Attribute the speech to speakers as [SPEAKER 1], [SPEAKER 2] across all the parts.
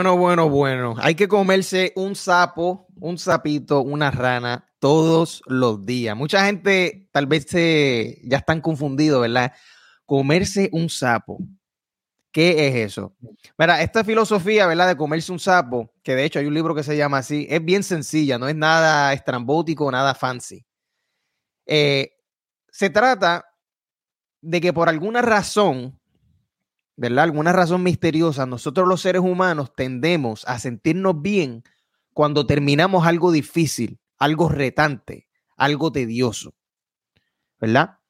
[SPEAKER 1] Bueno, bueno, bueno. Hay que comerse un sapo, un sapito, una rana todos los días. Mucha gente tal vez se, ya están confundidos, ¿verdad? Comerse un sapo. ¿Qué es eso? Mira, esta filosofía, ¿verdad? De comerse un sapo, que de hecho hay un libro que se llama así, es bien sencilla, no es nada estrambótico, nada fancy. Eh, se trata de que por alguna razón, ¿verdad? Alguna razón misteriosa, nosotros los seres humanos tendemos a sentirnos bien cuando terminamos algo difícil, algo retante, algo tedioso, ¿verdad?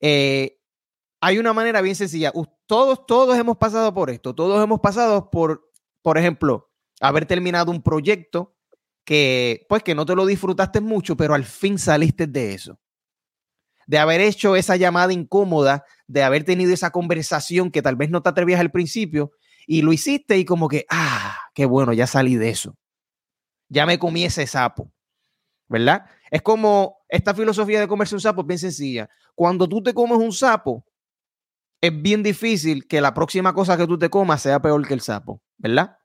[SPEAKER 1] Eh, hay una manera bien sencilla. Todos, todos hemos pasado por esto. Todos hemos pasado por, por ejemplo, haber terminado un proyecto que, pues, que no te lo disfrutaste mucho, pero al fin saliste de eso de haber hecho esa llamada incómoda, de haber tenido esa conversación que tal vez no te atrevías al principio y lo hiciste y como que, ah, qué bueno, ya salí de eso. Ya me comí ese sapo, ¿verdad? Es como esta filosofía de comerse un sapo, es bien sencilla. Cuando tú te comes un sapo, es bien difícil que la próxima cosa que tú te comas sea peor que el sapo, ¿verdad?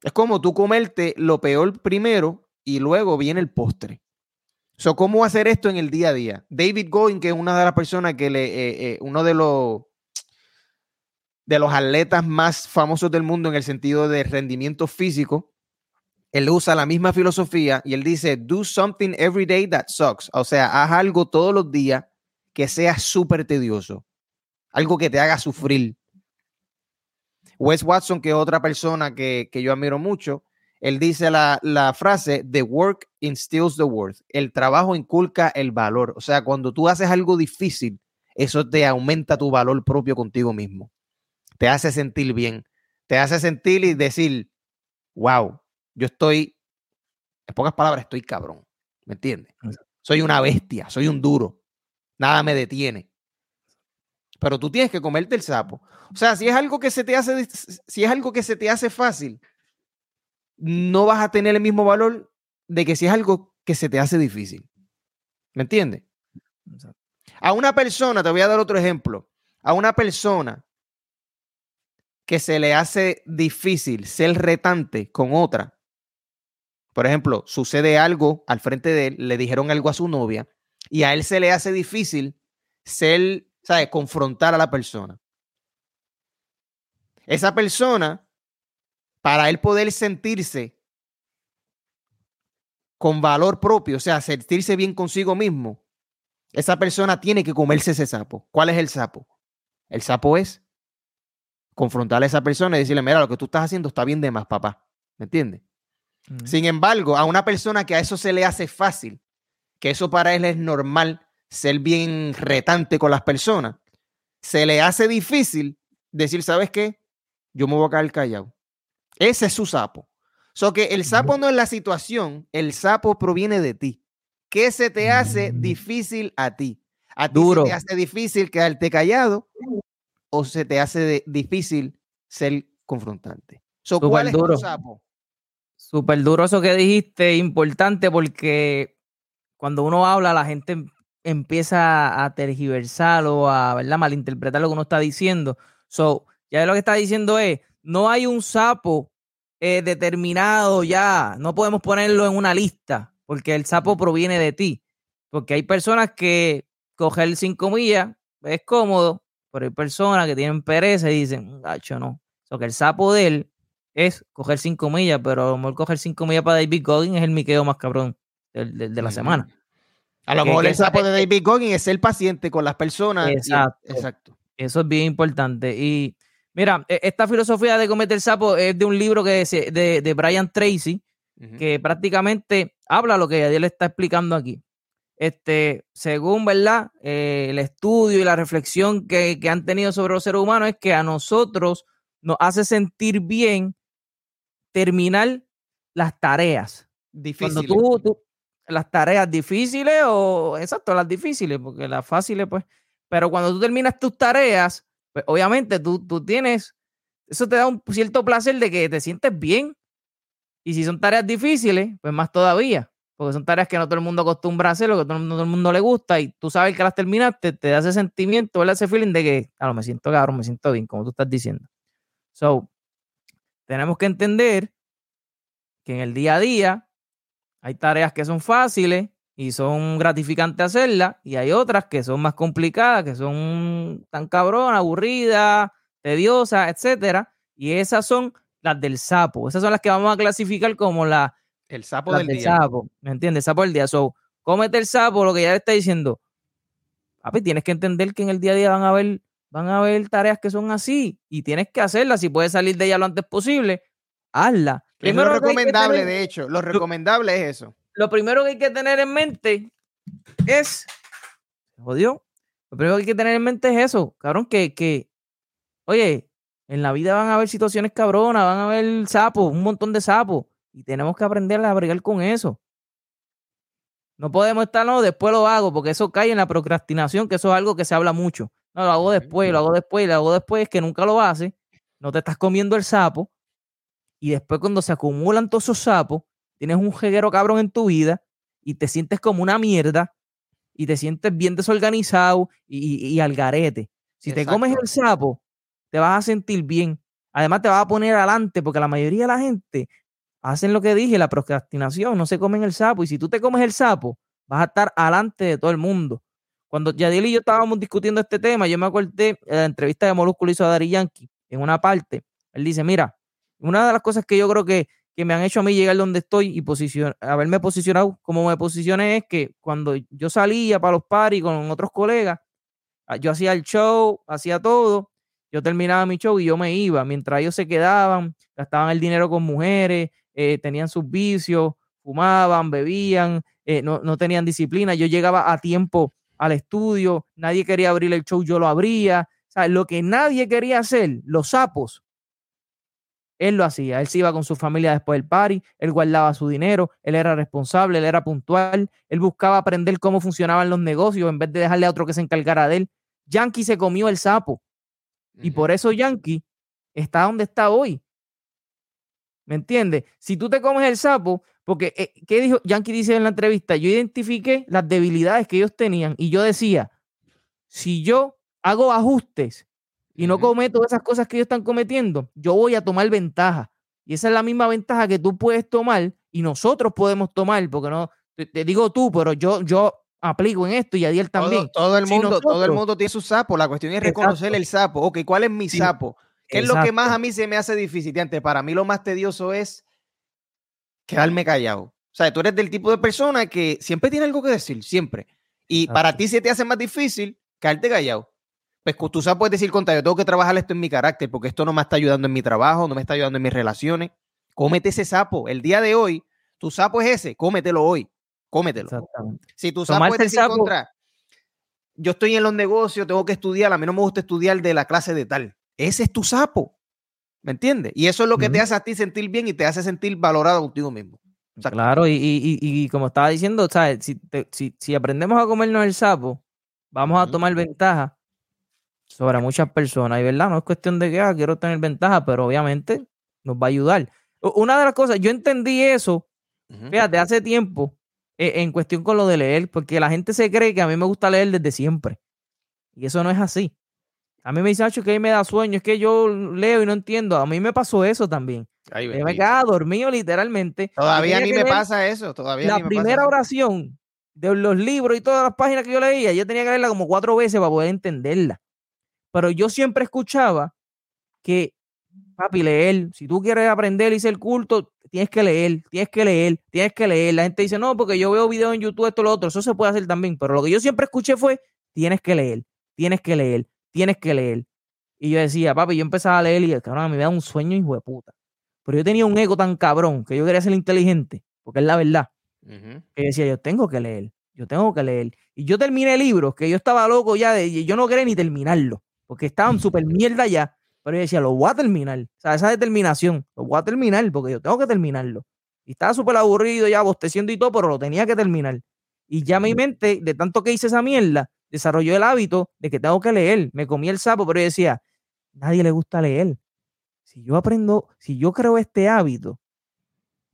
[SPEAKER 1] Es como tú comerte lo peor primero y luego viene el postre. So, ¿Cómo hacer esto en el día a día? David Goin, que es una de las personas que le, eh, eh, uno de los, de los atletas más famosos del mundo en el sentido de rendimiento físico, él usa la misma filosofía y él dice, do something every day that sucks. O sea, haz algo todos los días que sea súper tedioso, algo que te haga sufrir. Wes Watson, que es otra persona que, que yo admiro mucho, él dice la, frase, the work instills the worth. El trabajo inculca el valor. O sea, cuando tú haces algo difícil, eso te aumenta tu valor propio contigo mismo. Te hace sentir bien. Te hace sentir y decir, wow, yo estoy, en pocas palabras, estoy cabrón. ¿Me entiendes? Soy una bestia, soy un duro. Nada me detiene. Pero tú tienes que comerte el sapo. O sea, si es algo que se te hace, si es algo que se te hace fácil, no vas a tener el mismo valor de que si es algo que se te hace difícil. ¿Me entiendes? A una persona, te voy a dar otro ejemplo, a una persona que se le hace difícil ser retante con otra, por ejemplo, sucede algo al frente de él, le dijeron algo a su novia y a él se le hace difícil ser, ¿sabes? Confrontar a la persona. Esa persona para él poder sentirse con valor propio, o sea, sentirse bien consigo mismo, esa persona tiene que comerse ese sapo. ¿Cuál es el sapo? El sapo es confrontar a esa persona y decirle, mira, lo que tú estás haciendo está bien de más, papá. ¿Me entiendes? Sin embargo, a una persona que a eso se le hace fácil, que eso para él es normal, ser bien retante con las personas, se le hace difícil decir, ¿sabes qué? Yo me voy a caer callado. Ese es su sapo. So que el sapo no es la situación, el sapo proviene de ti. ¿Qué se te hace mm. difícil a ti? ¿A ti se te hace difícil quedarte callado o se te hace difícil ser confrontante? So, ¿Cuál es tu sapo?
[SPEAKER 2] Súper duro eso que dijiste, importante porque cuando uno habla, la gente empieza a tergiversar o a ¿verdad? malinterpretar lo que uno está diciendo. So, ya lo que está diciendo es, no hay un sapo eh, determinado ya, no podemos ponerlo en una lista, porque el sapo proviene de ti. Porque hay personas que coger cinco millas es cómodo, pero hay personas que tienen pereza y dicen, gacho, no. O que el sapo de él es coger cinco millas, pero a lo mejor coger cinco millas para David Goggins es el miqueo más cabrón de, la semana.
[SPEAKER 1] A lo mejor el sapo de David Goggins es el paciente con las personas.
[SPEAKER 2] Exacto. exacto. Eso es bien importante. Y Mira, e, esta filosofía de cometer sapo es de un libro que es de, Brian Tracy, que prácticamente habla lo que él está explicando aquí. Este, según verdad, eh, el estudio y la reflexión que, han tenido sobre los seres humanos es que a nosotros nos hace sentir bien terminar las tareas. Difíciles. tú, las tareas difíciles o, exacto, las difíciles, porque las fáciles, pues, pero cuando tú terminas tus tareas, pues obviamente tú, tú tienes, eso te da un cierto placer de que te sientes bien. Y si son tareas difíciles, pues más todavía, porque son tareas que no todo el mundo acostumbra a hacer, lo que todo, todo el mundo le gusta, y tú sabes que las terminaste, te da ese sentimiento, ese feeling de que, claro, me siento cabrón, me siento bien, como tú estás diciendo. So, tenemos que entender que en el día a día hay tareas que son fáciles y son gratificantes hacerlas, y hay otras que son más complicadas, que son tan cabrón, aburridas, tediosas, etcétera. Y esas son las del sapo. Esas son las que vamos a clasificar como la,
[SPEAKER 1] el sapo del, día.
[SPEAKER 2] Sapo, ¿Me entiendes? sapo del día. So, cómete el sapo, lo que ya le está diciendo. Papi, tienes que entender que en el día a día van a haber, van a haber tareas que son así y tienes que hacerlas. Si puedes salir de ella lo antes posible, hazla.
[SPEAKER 1] Es lo recomendable, de hecho. Lo recomendable es eso.
[SPEAKER 2] Lo primero que hay que tener en mente es. Jodió. Lo primero que hay que tener en mente es eso, cabrón, que, que oye, en la vida van a haber situaciones cabronas, van a haber sapos, un montón de sapos. Y tenemos que aprender a bregar con eso. No podemos estar, no, después lo hago, porque eso cae en la procrastinación, que eso es algo que se habla mucho. No, lo hago después, lo hago después, lo hago después, que nunca lo hace. No te estás comiendo el sapo. Y después, cuando se acumulan todos esos sapos, tienes un jeguero cabrón en tu vida y te sientes como una mierda y te sientes bien desorganizado y, al garete. Si te comes el sapo, te vas a sentir bien. Además, te vas a poner adelante porque la mayoría de la gente hacen lo que dije, la procrastinación, no se comen el sapo. Y si tú te comes el sapo, vas a estar adelante de todo el mundo. Cuando Yadil y yo estábamos discutiendo este tema, yo me acordé de la entrevista de Molúsculo hizo a Dari Yankee en una parte. Él dice, mira, una de las cosas que yo creo que, que me han hecho a mí llegar donde estoy y haberme posicionado como me posicioné es que cuando yo salía para los paris con otros colegas, ah, yo hacía el show, hacía todo, yo terminaba mi show y yo me iba, mientras ellos se quedaban, gastaban el dinero con mujeres, eh, tenían sus vicios, fumaban, bebían, eh, no, no, tenían disciplina. Yo llegaba a tiempo al estudio, nadie quería abrir el show, yo lo abría. O sea, lo que nadie quería hacer, los sapos, él lo hacía. Él se iba con su familia después del party, él guardaba su dinero, él era responsable, él era puntual, él buscaba aprender cómo funcionaban los negocios en vez de dejarle a otro que se encargara de él. Yankee se comió el sapo. Y por eso Yankee está donde está hoy. ¿Me entiendes? Si tú te comes el sapo, porque, eh, ¿qué dijo? Yankee dice en la entrevista, yo identifiqué las debilidades que ellos tenían y yo decía, si yo hago ajustes y no cometo esas cosas que ellos están cometiendo, yo voy a tomar ventaja. Y esa es la misma ventaja que tú puedes tomar y nosotros podemos tomar, porque no, te, digo tú, pero yo, yo aplico en esto y Adiel también.
[SPEAKER 1] Todo, el mundo, todo el mundo tiene su sapo. La cuestión es reconocer el sapo. Ok, ¿cuál es mi sapo? ¿Qué es lo que más a mí se me hace difícil? Para mí lo más tedioso es quedarme callado. O sea, tú eres del tipo de persona que siempre tiene algo que decir, siempre. Y para ti se te hace más difícil quedarte callado. Pues tú sabes, puedes decir, contra, yo tengo que trabajar esto en mi carácter porque esto no me está ayudando en mi trabajo, no me está ayudando en mis relaciones. Cómete ese sapo. El día de hoy, tu sapo es ese, cómetelo hoy. Cómetelo. Si tu sapo es decir contra, yo estoy en los negocios, tengo que estudiar, a mí no me gusta estudiar de la clase de tal. Ese es tu sapo. ¿Me entiendes? Y eso es lo que te hace a ti sentir bien y te hace sentir valorado contigo mismo.
[SPEAKER 2] claro, y, como estaba diciendo, Si, si, aprendemos a comernos el sapo, vamos a tomar ventaja sobre muchas personas. Y verdad, no es cuestión de que ah, quiero tener ventaja, pero obviamente nos va a ayudar. Una de las cosas, yo entendí eso, fíjate, hace tiempo, e, en cuestión con lo de leer, porque la gente se cree que a mí me gusta leer desde siempre. Y eso no es así. A mí me dice, que ahí me da sueño, es que yo leo y no entiendo. A mí me pasó eso también. yo me quedaba dormido literalmente.
[SPEAKER 1] Todavía mí me pasa eso. Todavía
[SPEAKER 2] la primera oración de los libros y todas las páginas que yo leía, yo tenía que leerla como cuatro veces para poder entenderla. Pero yo siempre escuchaba que, papi, leer, si tú quieres aprender y ser culto, tienes que leer, tienes que leer, tienes que leer. La gente dice, no, porque yo veo videos en YouTube, esto, lo otro, eso se puede hacer también. Pero lo que yo siempre escuché fue, tienes que leer, tienes que leer tienes que leer. Y yo decía, papi, yo empezaba a leer y cabrón, me da un sueño hijo de puta. Pero yo tenía un ego tan cabrón que yo quería ser inteligente, porque es la verdad. Que decía, yo tengo que leer, yo tengo que leer. Y yo terminé libros que yo estaba loco ya de, yo no quería ni terminarlo, porque estaban súper mierda ya. Pero yo decía, lo voy a terminar. O sea, esa determinación, lo voy a terminar porque yo tengo que terminarlo. Y estaba súper aburrido ya, bosteciendo y todo, pero lo tenía que terminar. Y ya mi mente, de tanto que hice esa mierda, desarrolló el hábito de que tengo que leer. Me comí el sapo, pero yo decía, nadie le gusta leer. Si yo aprendo, si yo creo este hábito,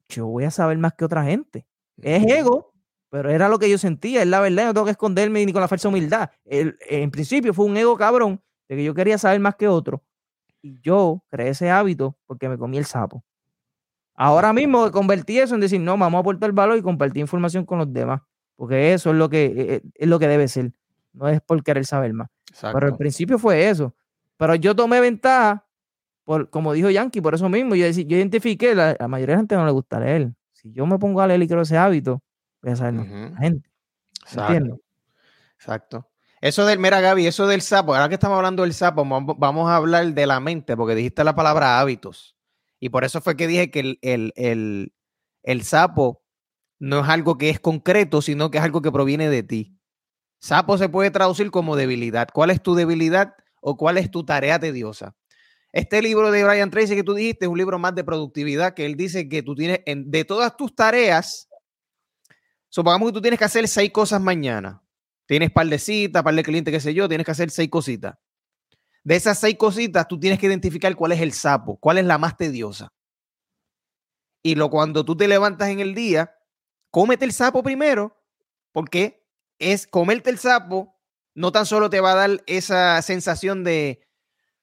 [SPEAKER 2] yo voy a saber más que otra gente. Es ego, pero era lo que yo sentía, es la verdad, no tengo que esconderme ni con la falsa humildad. en principio fue un ego cabrón de que yo quería saber más que otro. Y yo creé ese hábito porque me comí el sapo. Ahora mismo convertí eso en decir, no, vamos a aportar valor y compartir información con los demás, porque eso es lo que, e, e, es, lo que debe ser, no es por querer saber más. Pero al principio fue eso. Pero yo tomé ventaja, por, como dijo Yankee, por eso mismo, yo, yo identifiqué, la, la mayoría de la gente no le gusta leer. Si yo me pongo a leer y quiero ese hábito, voy a saber la gente.
[SPEAKER 1] Exacto. Exacto. Eso del, mira Gaby, eso del sapo, ahora que estamos hablando del sapo, vamos a hablar de la mente, porque dijiste la palabra hábitos. Y por eso fue que dije que el, sapo no es algo que es concreto, sino que es algo que proviene de ti. Sapo se puede traducir como debilidad. ¿Cuál es tu debilidad o cuál es tu tarea tediosa? Este libro de Brian Tracy que tú dijiste es un libro más de productividad, que él dice que tú tienes, de todas tus tareas, supongamos que tú tienes que hacer seis cosas mañana. Tienes par de citas, par de clientes, qué sé yo, tienes que hacer seis cositas. De esas seis cositas, tú tienes que identificar cuál es el sapo, cuál es la más tediosa. Y lo cuando tú te levantas en el día, cómete el sapo primero, porque es comerte el sapo, no tan solo te va a dar esa sensación de,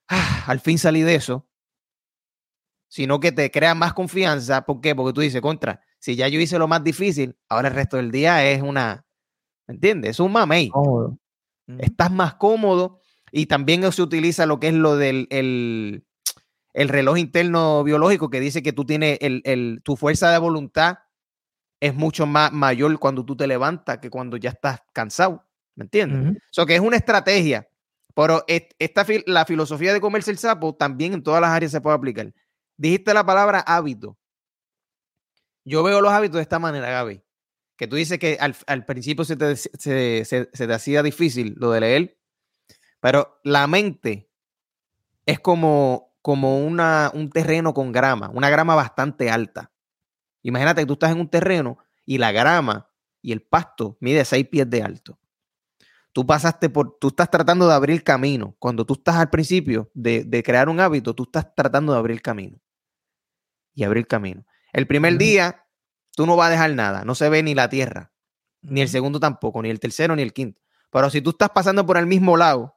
[SPEAKER 1] ah, al fin salí de eso, sino que te crea más confianza. ¿Por qué? Porque tú dices, contra, si ya yo hice lo más difícil, ahora el resto del día es una, ¿me entiendes? Es un mamey. Estás más cómodo y también se utiliza lo que es lo del el, reloj interno biológico que dice que tú tienes el, tu fuerza de voluntad es mucho más mayor cuando tú te levantas que cuando ya estás cansado. ¿Me entiendes? Eso que es una estrategia. Pero esta, la filosofía de comerse el sapo también en todas las áreas se puede aplicar. Dijiste la palabra hábito. Yo veo los hábitos de esta manera, Gaby. Que tú dices que al, principio se te, se te hacía difícil lo de leer pero la mente es como, como una, un terreno con grama, una grama bastante alta. Imagínate que tú estás en un terreno y la grama y el pasto mide seis pies de alto. Tú pasaste por, tú estás tratando de abrir camino. Cuando tú estás al principio de, crear un hábito, tú estás tratando de abrir camino. Y abrir camino. El primer día, tú no vas a dejar nada. No se ve ni la tierra. Ni el segundo tampoco, ni el tercero, ni el quinto. Pero si tú estás pasando por el mismo lado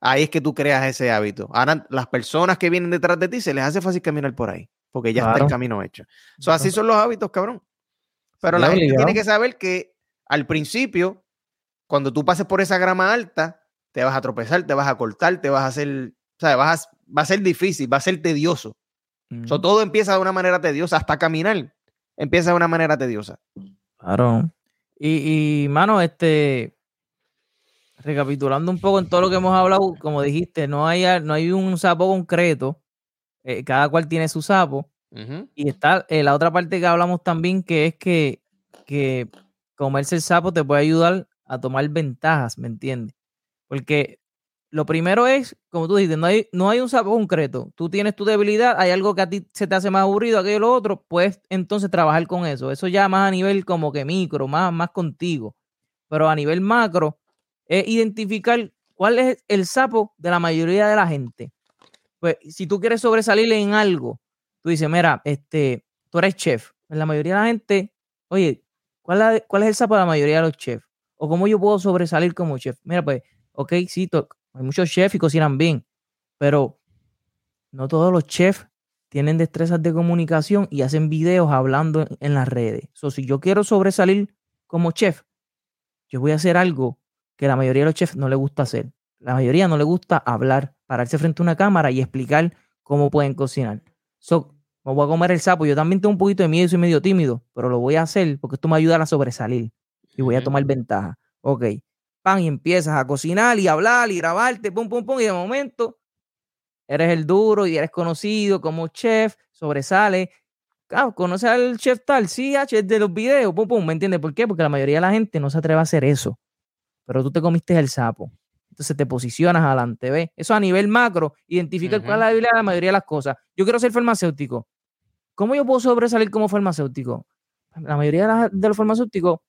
[SPEAKER 1] ahí es que tú creas ese hábito. Ahora, las personas que vienen detrás de ti se les hace fácil caminar por ahí, porque ya está el camino hecho. así son los hábitos, cabrón. Pero la gente tiene que saber que al principio, cuando tú pases por esa grama alta, te vas a tropezar, te vas a cortar, te vas a hacer, o sea, vas va a ser difícil, va a ser tedioso. todo empieza de una manera tediosa, hasta caminar empieza de una manera tediosa.
[SPEAKER 2] Claro. Y, y mano, este, recapitulando un poco en todo lo que hemos hablado, como dijiste, no hay, no hay un sapo concreto, eh, cada cual tiene su sapo. Y está eh, la otra parte que hablamos también, que es que, que comerse el sapo te puede ayudar a tomar ventajas, ¿me entiendes? Porque lo primero es, como tú dices, no hay, no hay un sapo concreto. Tú tienes tu debilidad, hay algo que a ti se te hace más aburrido, aquello lo otro, puedes entonces trabajar con eso. Eso ya más a nivel como que micro, más, más contigo. Pero a nivel macro, es identificar cuál es el sapo de la mayoría de la gente. Pues si tú quieres sobresalir en algo, tú dices, mira, este, tú eres chef. En la mayoría de la gente, oye, ¿cuál, ¿cuál es el sapo de la mayoría de los chefs? ¿O cómo yo puedo sobresalir como chef? Mira, pues, ok, sí, hay muchos chefs y cocinan bien, pero no todos los chefs tienen destrezas de comunicación y hacen videos hablando en, las redes. O si yo quiero sobresalir como chef, yo voy a hacer algo que la mayoría de los chefs no le gusta hacer. La mayoría no le gusta hablar, pararse frente a una cámara y explicar cómo pueden cocinar. So, me voy a comer el sapo. Yo también tengo un poquito de miedo y soy medio tímido, pero lo voy a hacer porque esto me ayuda a sobresalir y voy a tomar ventaja. Ok, pan y empiezas a cocinar y hablar y grabarte, pum, pum, pum, y de momento eres el duro y eres conocido como chef, sobresale. Claro, conoces al chef tal, sí, H, de los videos, pum, pum, ¿me entiendes por qué? Porque la mayoría de la gente no se atreve a hacer eso pero tú te comiste el sapo. Entonces te posicionas adelante, ¿ves? Eso a nivel macro, identifica cuál es la debilidad de la mayoría de las cosas. Yo quiero ser farmacéutico. ¿Cómo yo puedo sobresalir como farmacéutico? La mayoría de, los farmacéuticos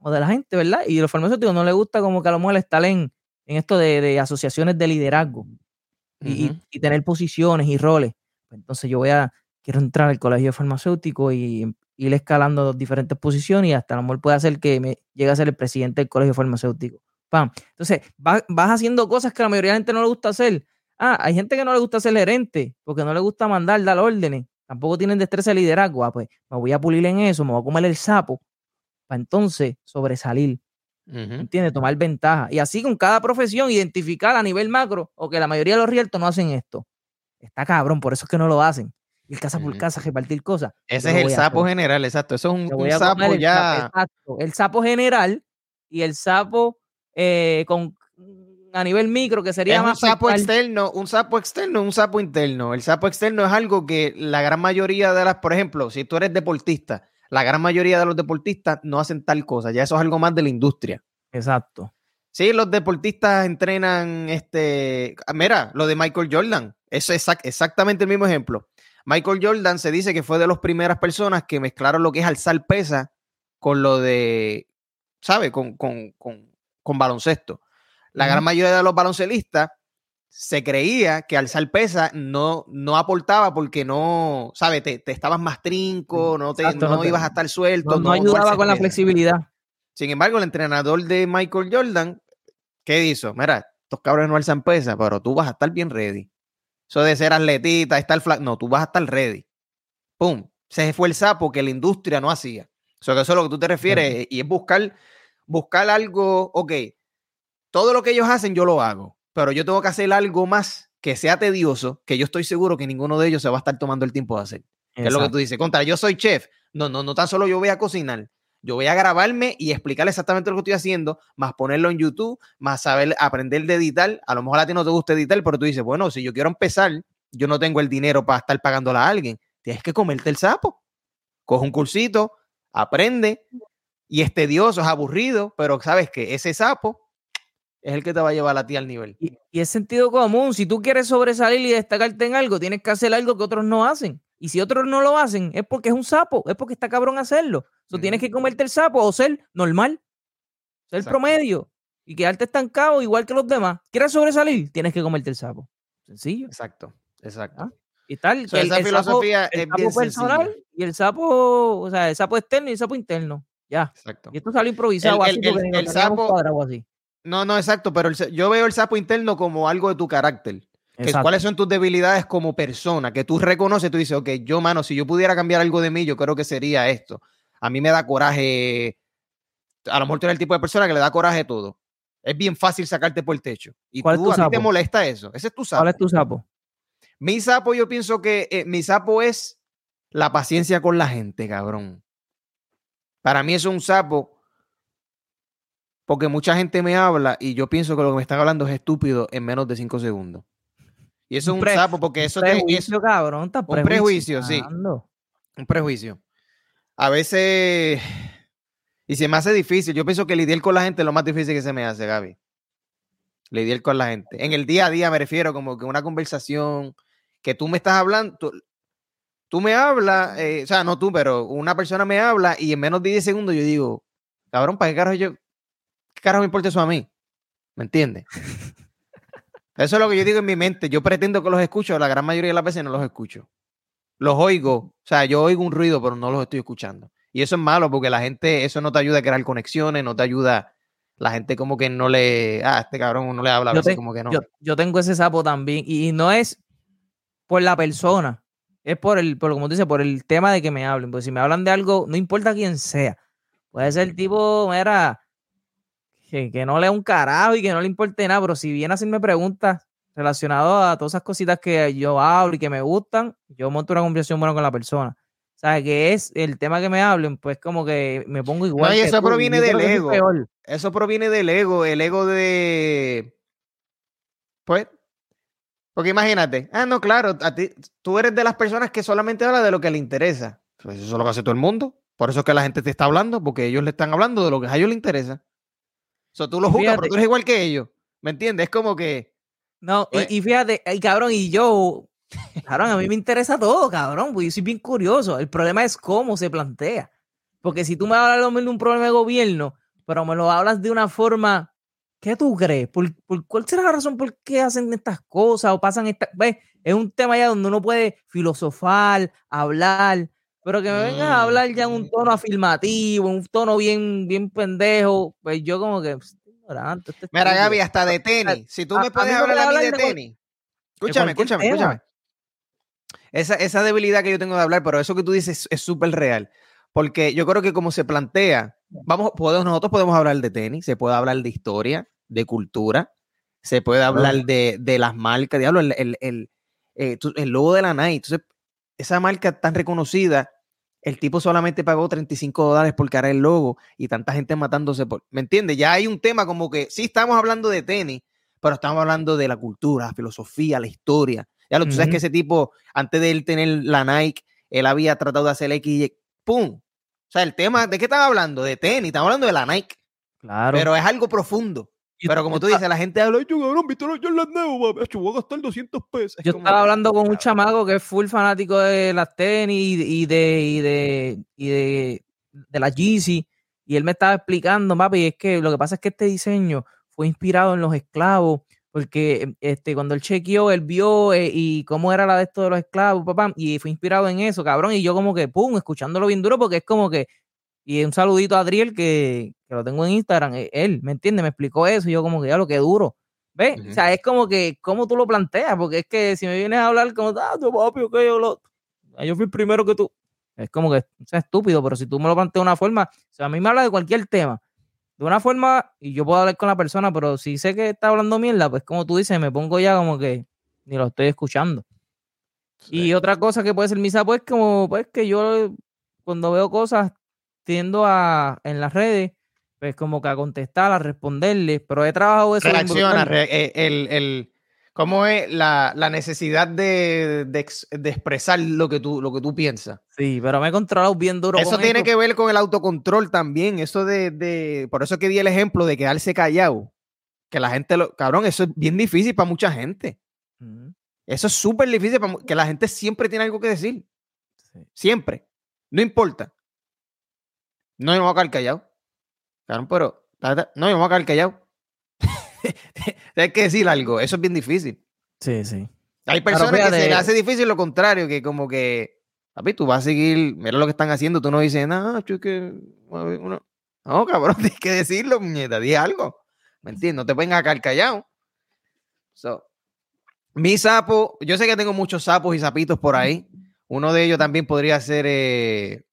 [SPEAKER 2] o de la gente, ¿verdad? Y los farmacéuticos no les gusta como que a lo mejor estar en, en esto de, asociaciones de liderazgo y, tener posiciones y roles. Pues entonces yo voy a, quiero entrar al colegio farmacéutico y ir escalando diferentes posiciones y hasta a lo mejor puede hacer que me llegue a ser el presidente del colegio farmacéutico. Pam. Entonces, vas, haciendo cosas que a la mayoría de la gente no le gusta hacer Ah, hay gente que no le gusta ser gerente, porque no le gusta mandar, dar órdenes. Tampoco tienen destreza de liderazgo. Ah, pues me voy a pulir en eso, me voy a comer el sapo, para entonces sobresalir. ¿Entiendes? Tomar ventaja. Y así con cada profesión, identificar a nivel macro, o que la mayoría de los rieltos no hacen esto. Está cabrón, por eso es que no lo hacen. Ir casa por casa, repartir cosas.
[SPEAKER 1] Ese es el sapo general, exacto. Eso es un, sapo ya.
[SPEAKER 2] exacto. El sapo general y el sapo eh, con a nivel micro que sería
[SPEAKER 1] más un sapo externo, un sapo externo, un sapo interno. El sapo externo es algo que la gran mayoría de las, por ejemplo, si tú eres deportista, la gran mayoría de los deportistas no hacen tal cosa. Ya eso es algo más de la industria.
[SPEAKER 2] Exacto.
[SPEAKER 1] Sí, los deportistas entrenan, este, mira, lo de Michael Jordan, eso es exactamente el mismo ejemplo. Michael Jordan se dice que fue de las primeras personas que mezclaron lo que es alzar pesa con lo de, ¿sabe? Con, con, con, baloncesto. La gran mayoría de los baloncelistas se creía que alzar pesa no, no aportaba porque no, ¿sabes? Te, te estabas más trinco, no, te, no, ibas a estar suelto.
[SPEAKER 2] No, ayudaba con la flexibilidad.
[SPEAKER 1] Sin embargo, el entrenador de Michael Jordan, ¿qué hizo? Mira, estos cabrones no alzan pesa, pero tú vas a estar bien ready. Eso de ser atletita, estar flaco, no, tú vas a estar ready. ¡Pum! Se fue el sapo que la industria no hacía. Eso, que eso es lo que tú te refieres y es buscar, buscar algo, ok, todo lo que ellos hacen yo lo hago, pero yo tengo que hacer algo más que sea tedioso, que yo estoy seguro que ninguno de ellos se va a estar tomando el tiempo de hacer. Es lo que tú dices. Contra, yo soy chef. No, no, no tan solo yo voy a cocinar. Yo voy a grabarme y explicar exactamente lo que estoy haciendo, más ponerlo en YouTube, más saber aprender de editar. A lo mejor a ti no te gusta editar, pero tú dices, bueno, si yo quiero empezar, yo no tengo el dinero para estar pagándola a alguien. Tienes que comerte el sapo. Coge un cursito, aprende y es tedioso, es aburrido, pero sabes que ese sapo es el que te va a llevar a ti al nivel.
[SPEAKER 2] Y, es sentido común. Si tú quieres sobresalir y destacarte en algo, tienes que hacer algo que otros no hacen. Y si otros no lo hacen, es porque es un sapo, es porque está cabrón hacerlo. Tú tienes que comerte el sapo o ser normal, ser promedio y quedarte estancado igual que los demás. ¿Quieres sobresalir? Tienes que comerte el sapo. Sencillo.
[SPEAKER 1] Exacto, exacto.
[SPEAKER 2] ¿Ah? Y tal. esa filosofía es bien personal y el sapo, o sea, el sapo externo y el sapo interno. Ya. Exacto. Y esto sale improvisado
[SPEAKER 1] el, así el, sapo, así. No, no, exacto, pero yo veo el sapo interno como algo de tu carácter. Que, ¿Cuáles son tus debilidades como persona? Que tú reconoces, tú dices, ok, yo, mano, si yo pudiera cambiar algo de mí, yo creo que sería esto. A mí me da coraje. A lo mejor tú eres el tipo de persona que le da coraje todo. Es bien fácil sacarte por el techo. Y ¿Cuál tú, a ti te molesta eso. Ese es tu sapo.
[SPEAKER 2] ¿Cuál es tu sapo?
[SPEAKER 1] Mi sapo, yo pienso que eh, mi sapo es la paciencia con la gente, cabrón. Para mí es un sapo porque mucha gente me habla y yo pienso que lo que me están hablando es estúpido en menos de cinco segundos. Y eso es un sapo, porque eso
[SPEAKER 2] es prejuicio, cabrón,
[SPEAKER 1] un prejuicio, sí. Un prejuicio. A veces, y se me hace difícil. Yo pienso que lidiar con la gente es lo más difícil que se me hace, Gaby. Lidiar con la gente. En el día a día me refiero como que una conversación que tú me estás hablando, tú, me hablas, eh, o sea, no tú, pero una persona me habla y en menos de 10 segundos yo digo, cabrón, ¿para qué carajo yo, ¿qué carajo me importa eso a mí? ¿Me entiendes? Eso es lo que yo digo en mi mente. Yo pretendo que los escucho, la gran mayoría de las veces no los escucho. Los oigo, o sea, yo oigo un ruido, pero no los estoy escuchando. Y eso es malo porque la gente, eso no te ayuda a crear conexiones, no te ayuda. La gente como que no le, ah, este cabrón no le habla,
[SPEAKER 2] yo
[SPEAKER 1] como que no.
[SPEAKER 2] Yo, tengo ese sapo también y no es por la persona, es por el, por como tú dices, por el tema de que me hablen. Porque si me hablan de algo, no importa quién sea, puede ser el tipo, era que, no lea un carajo y que no le importe nada, pero si viene a hacerme preguntas relacionadas a todas esas cositas que yo hablo y que me gustan, yo monto una conversación buena con la persona. O sea, que es el tema que me hablen, pues como que me pongo igual.
[SPEAKER 1] No, y eso proviene del ego. Eso proviene del ego, el ego de. Pues. Porque imagínate, ah, no, claro, a ti, tú eres de las personas que solamente habla de lo que le interesa. Pues eso es lo que hace todo el mundo. Por eso es que la gente te está hablando, porque ellos le están hablando de lo que a ellos les interesa. So, tú lo juzgas, pero tú eres igual que ellos. ¿Me entiendes? Es como que.
[SPEAKER 2] No, y, pues fíjate, y cabrón, y yo, cabrón, a mí me interesa todo, cabrón, porque yo soy bien curioso. El problema es cómo se plantea. Porque si tú me hablas de un problema de gobierno, pero me lo hablas de una forma, ¿qué tú crees? ¿Por, cuál será la razón por qué hacen estas cosas o pasan estas... ¿Ves? Es un tema ya donde uno puede filosofar, hablar, pero que me vengas a hablar ya en un tono afirmativo, un tono bien, bien pendejo, pues yo como que... Pues,
[SPEAKER 1] Mira, Gaby, hasta de tenis. Si tú me puedes hablar a mí de tenis. Escúchame, escúchame, escúchame. Esa, esa, debilidad que yo tengo de hablar, pero eso que tú dices es súper real. Porque yo creo que como se plantea, vamos, podemos, nosotros podemos hablar de tenis, se puede hablar de historia, de cultura, se puede hablar de, de, las marcas, diablo, el, el, el, eh, el, logo de la Nike. Entonces, esa marca tan reconocida, el tipo solamente pagó 35 dólares por cara el logo y tanta gente matándose por. ¿Me entiendes? Ya hay un tema como que sí estamos hablando de tenis, pero estamos hablando de la cultura, la filosofía, la historia. Ya lo, tú sabes que ese tipo, antes de él tener la Nike, él había tratado de hacer X y ¡pum! O sea, el tema, ¿de qué están hablando? De tenis, estamos hablando de la Nike. Claro. Pero es algo profundo. Pero como tú dices, la gente habla, yo cabrón, viste los Jordan Neo, voy a gastar 200 pesos.
[SPEAKER 2] Yo estaba hablando con un chamaco que es full fanático de las tenis y de, y de, y de, de la Yeezy, y él me estaba explicando, papi, es que lo que pasa es que este diseño fue inspirado en los esclavos, porque este, cuando él chequeó, él vio eh, y cómo era la de esto de los esclavos, papá, y fue inspirado en eso, cabrón, y yo como que, pum, escuchándolo bien duro, porque es como que, y un saludito a Adriel, que, que lo tengo en Instagram, e, él, ¿me entiende? Me explicó eso y yo como que ya lo que duro. ¿Ves? O sea, es como que, ¿cómo tú lo planteas? Porque es que si me vienes a hablar como, ah, tu papi, ok, yo lo... Ah, yo fui primero que tú. Es como que es estúpido, pero si tú me lo planteas de una forma, o sea, a mí me habla de cualquier tema, de una forma, y yo puedo hablar con la persona, pero si sé que está hablando mierda, pues como tú dices, me pongo ya como que ni lo estoy escuchando. Y otra cosa que puede ser misa, pues como, pues que yo cuando veo cosas tiendo a, en las redes, pues como que a contestar, a responderle, pero he trabajado eso.
[SPEAKER 1] Reacciona, eh, el, el, ¿cómo es la, necesidad de, expresar lo que, tú, lo que tú piensas?
[SPEAKER 2] Sí, pero me he controlado bien duro.
[SPEAKER 1] Eso tiene que ver con el autocontrol también, eso de, por eso que di el ejemplo de quedarse callado, que la gente, lo, cabrón, eso es bien difícil para mucha gente. Eso es súper difícil, para, que la gente siempre tiene algo que decir. Siempre. No importa. No, me voy a quedar callado. Claro, pero. No, me voy a quedar callado. Hay que decir algo. Eso es bien difícil.
[SPEAKER 2] Sí, sí.
[SPEAKER 1] Hay personas que se le hace difícil lo contrario, que como que. Papi, tú vas a seguir. Mira lo que están haciendo. Tú no dices, nada, no, que. No, cabrón, tienes que decirlo, muñeca. Di algo. ¿Me entiendes? No te pueden quedar callado. So, mi sapo, yo sé que tengo muchos sapos y sapitos por ahí. Uno de ellos también podría ser eh,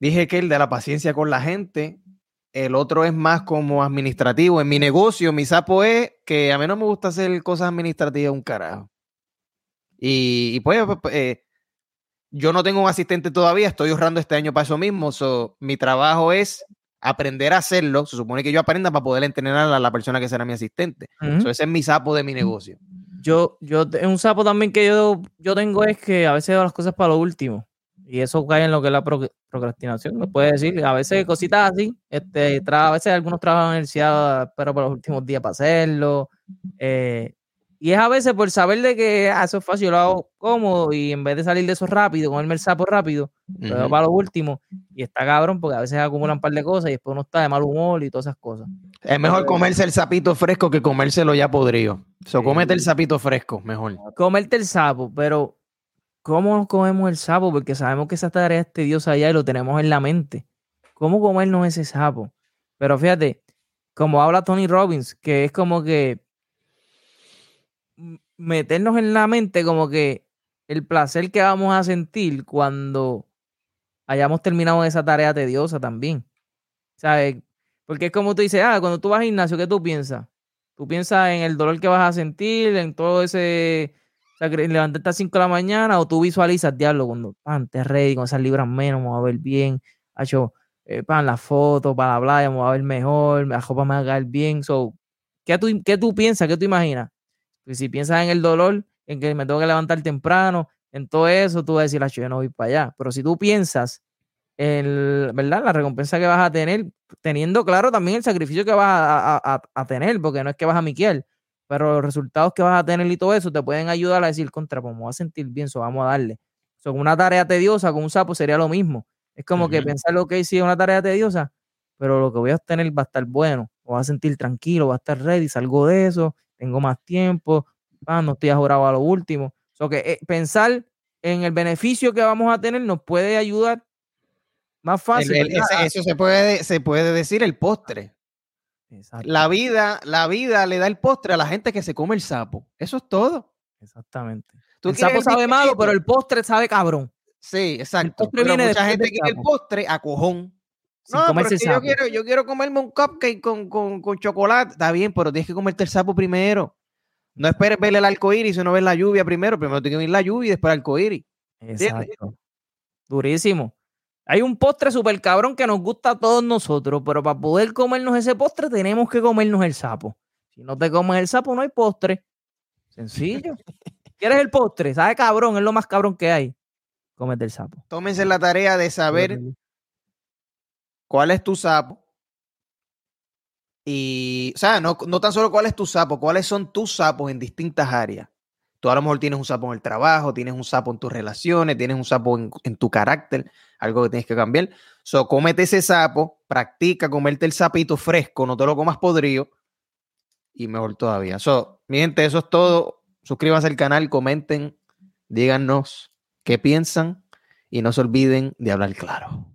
[SPEAKER 1] Dije que el de la paciencia con la gente, el otro es más como administrativo. En mi negocio, mi sapo es que a mí no me gusta hacer cosas administrativas un carajo. Y, pues, pues, pues eh, yo no tengo un asistente todavía, estoy ahorrando este año para eso mismo. mi trabajo es aprender a hacerlo. Se supone que yo aprenda para poder entrenar a la persona que será mi asistente. ese es mi sapo de mi negocio.
[SPEAKER 2] Yo, yo, un sapo también que yo, yo tengo es que a veces hago las cosas para lo último. Y eso cae en lo que es la procrastinación, lo puede decir. A veces cositas así, este, a veces algunos trabajan en la universidad, pero por los últimos días para hacerlo. Eh, y es a veces por saber de que ah, eso es fácil, yo lo hago cómodo y en vez de salir de eso rápido, comerme el sapo rápido, lo hago para lo último. Y está cabrón porque a veces acumulan un par de cosas y después uno está de mal humor y todas esas cosas.
[SPEAKER 1] Es mejor comerse el sapito fresco que comérselo ya podrido. So, cómete el sapito fresco, mejor.
[SPEAKER 2] Comerte el sapo, pero ¿Cómo comemos el sapo? Porque sabemos que esa tarea es tediosa allá y lo tenemos en la mente. ¿Cómo comernos ese sapo? Pero fíjate, como habla Tony Robbins, que es como que meternos en la mente como que el placer que vamos a sentir cuando hayamos terminado esa tarea tediosa también. ¿Sabes? Porque es como tú dices, ah, cuando tú vas al gimnasio, ¿qué tú piensas? Tú piensas en el dolor que vas a sentir, en todo ese o sea, levantarte a las 5 de la mañana o tú visualizas, diablo, cuando pan, te ready, con esas libras menos, me voy a ver bien, hecho, eh, pan, la foto, para la playa, me voy a ver mejor, la ropa me va caer bien. So, ¿qué, tú, ¿Qué tú piensas? ¿Qué tú imaginas? Pues si piensas en el dolor, en que me tengo que levantar temprano, en todo eso, tú vas a decir, yo no voy para allá. Pero si tú piensas en ¿verdad? la recompensa que vas a tener, teniendo claro también el sacrificio que vas a, tener, porque no es que vas a miquiar, pero los resultados que vas a tener y todo eso te pueden ayudar a decir, contra, pues me voy a sentir bien, eso vamos a darle. Son una tarea tediosa con un sapo sería lo mismo. Es como que pensar lo que sí es una tarea tediosa, pero lo que voy a obtener va a estar bueno, voy a sentir tranquilo, va a estar ready, salgo de eso, tengo más tiempo, ah, no estoy ajorado a lo último. So que eh, pensar en el beneficio que vamos a tener nos puede ayudar más fácil.
[SPEAKER 1] eso se puede, se puede decir el postre. La vida, la vida le da el postre a la gente que se come el sapo. Eso es todo.
[SPEAKER 2] Exactamente. el sapo sabe malo, pero el postre sabe cabrón.
[SPEAKER 1] Sí, exacto. pero mucha gente quiere el postre a cojón. no, pero yo quiero, yo quiero comerme un cupcake con, con, con, chocolate. Está bien, pero tienes que comerte el sapo primero. No esperes ver el arco iris, no ves la lluvia primero. Primero tienes que ver la lluvia y después el arco iris.
[SPEAKER 2] Exacto. Durísimo. Hay un postre súper cabrón que nos gusta a todos nosotros, pero para poder comernos ese postre tenemos que comernos el sapo. Si no te comes el sapo, no hay postre. Sencillo. ¿Quieres el postre? ¿Sabe cabrón? Es lo más cabrón que hay. Cómete el sapo.
[SPEAKER 1] Tómense la tarea de saber cuál es tu sapo. Y, o sea, no, no tan solo cuál es tu sapo, cuáles son tus sapos en distintas áreas. Tú a lo mejor tienes un sapo en el trabajo, tienes un sapo en tus relaciones, tienes un sapo en, tu carácter, algo que tienes que cambiar. So, cómete ese sapo, practica comerte el sapito fresco, no te lo comas podrido y mejor todavía. So, mi gente, eso es todo. Suscríbanse al canal, comenten, díganos qué piensan y no se olviden de hablar claro.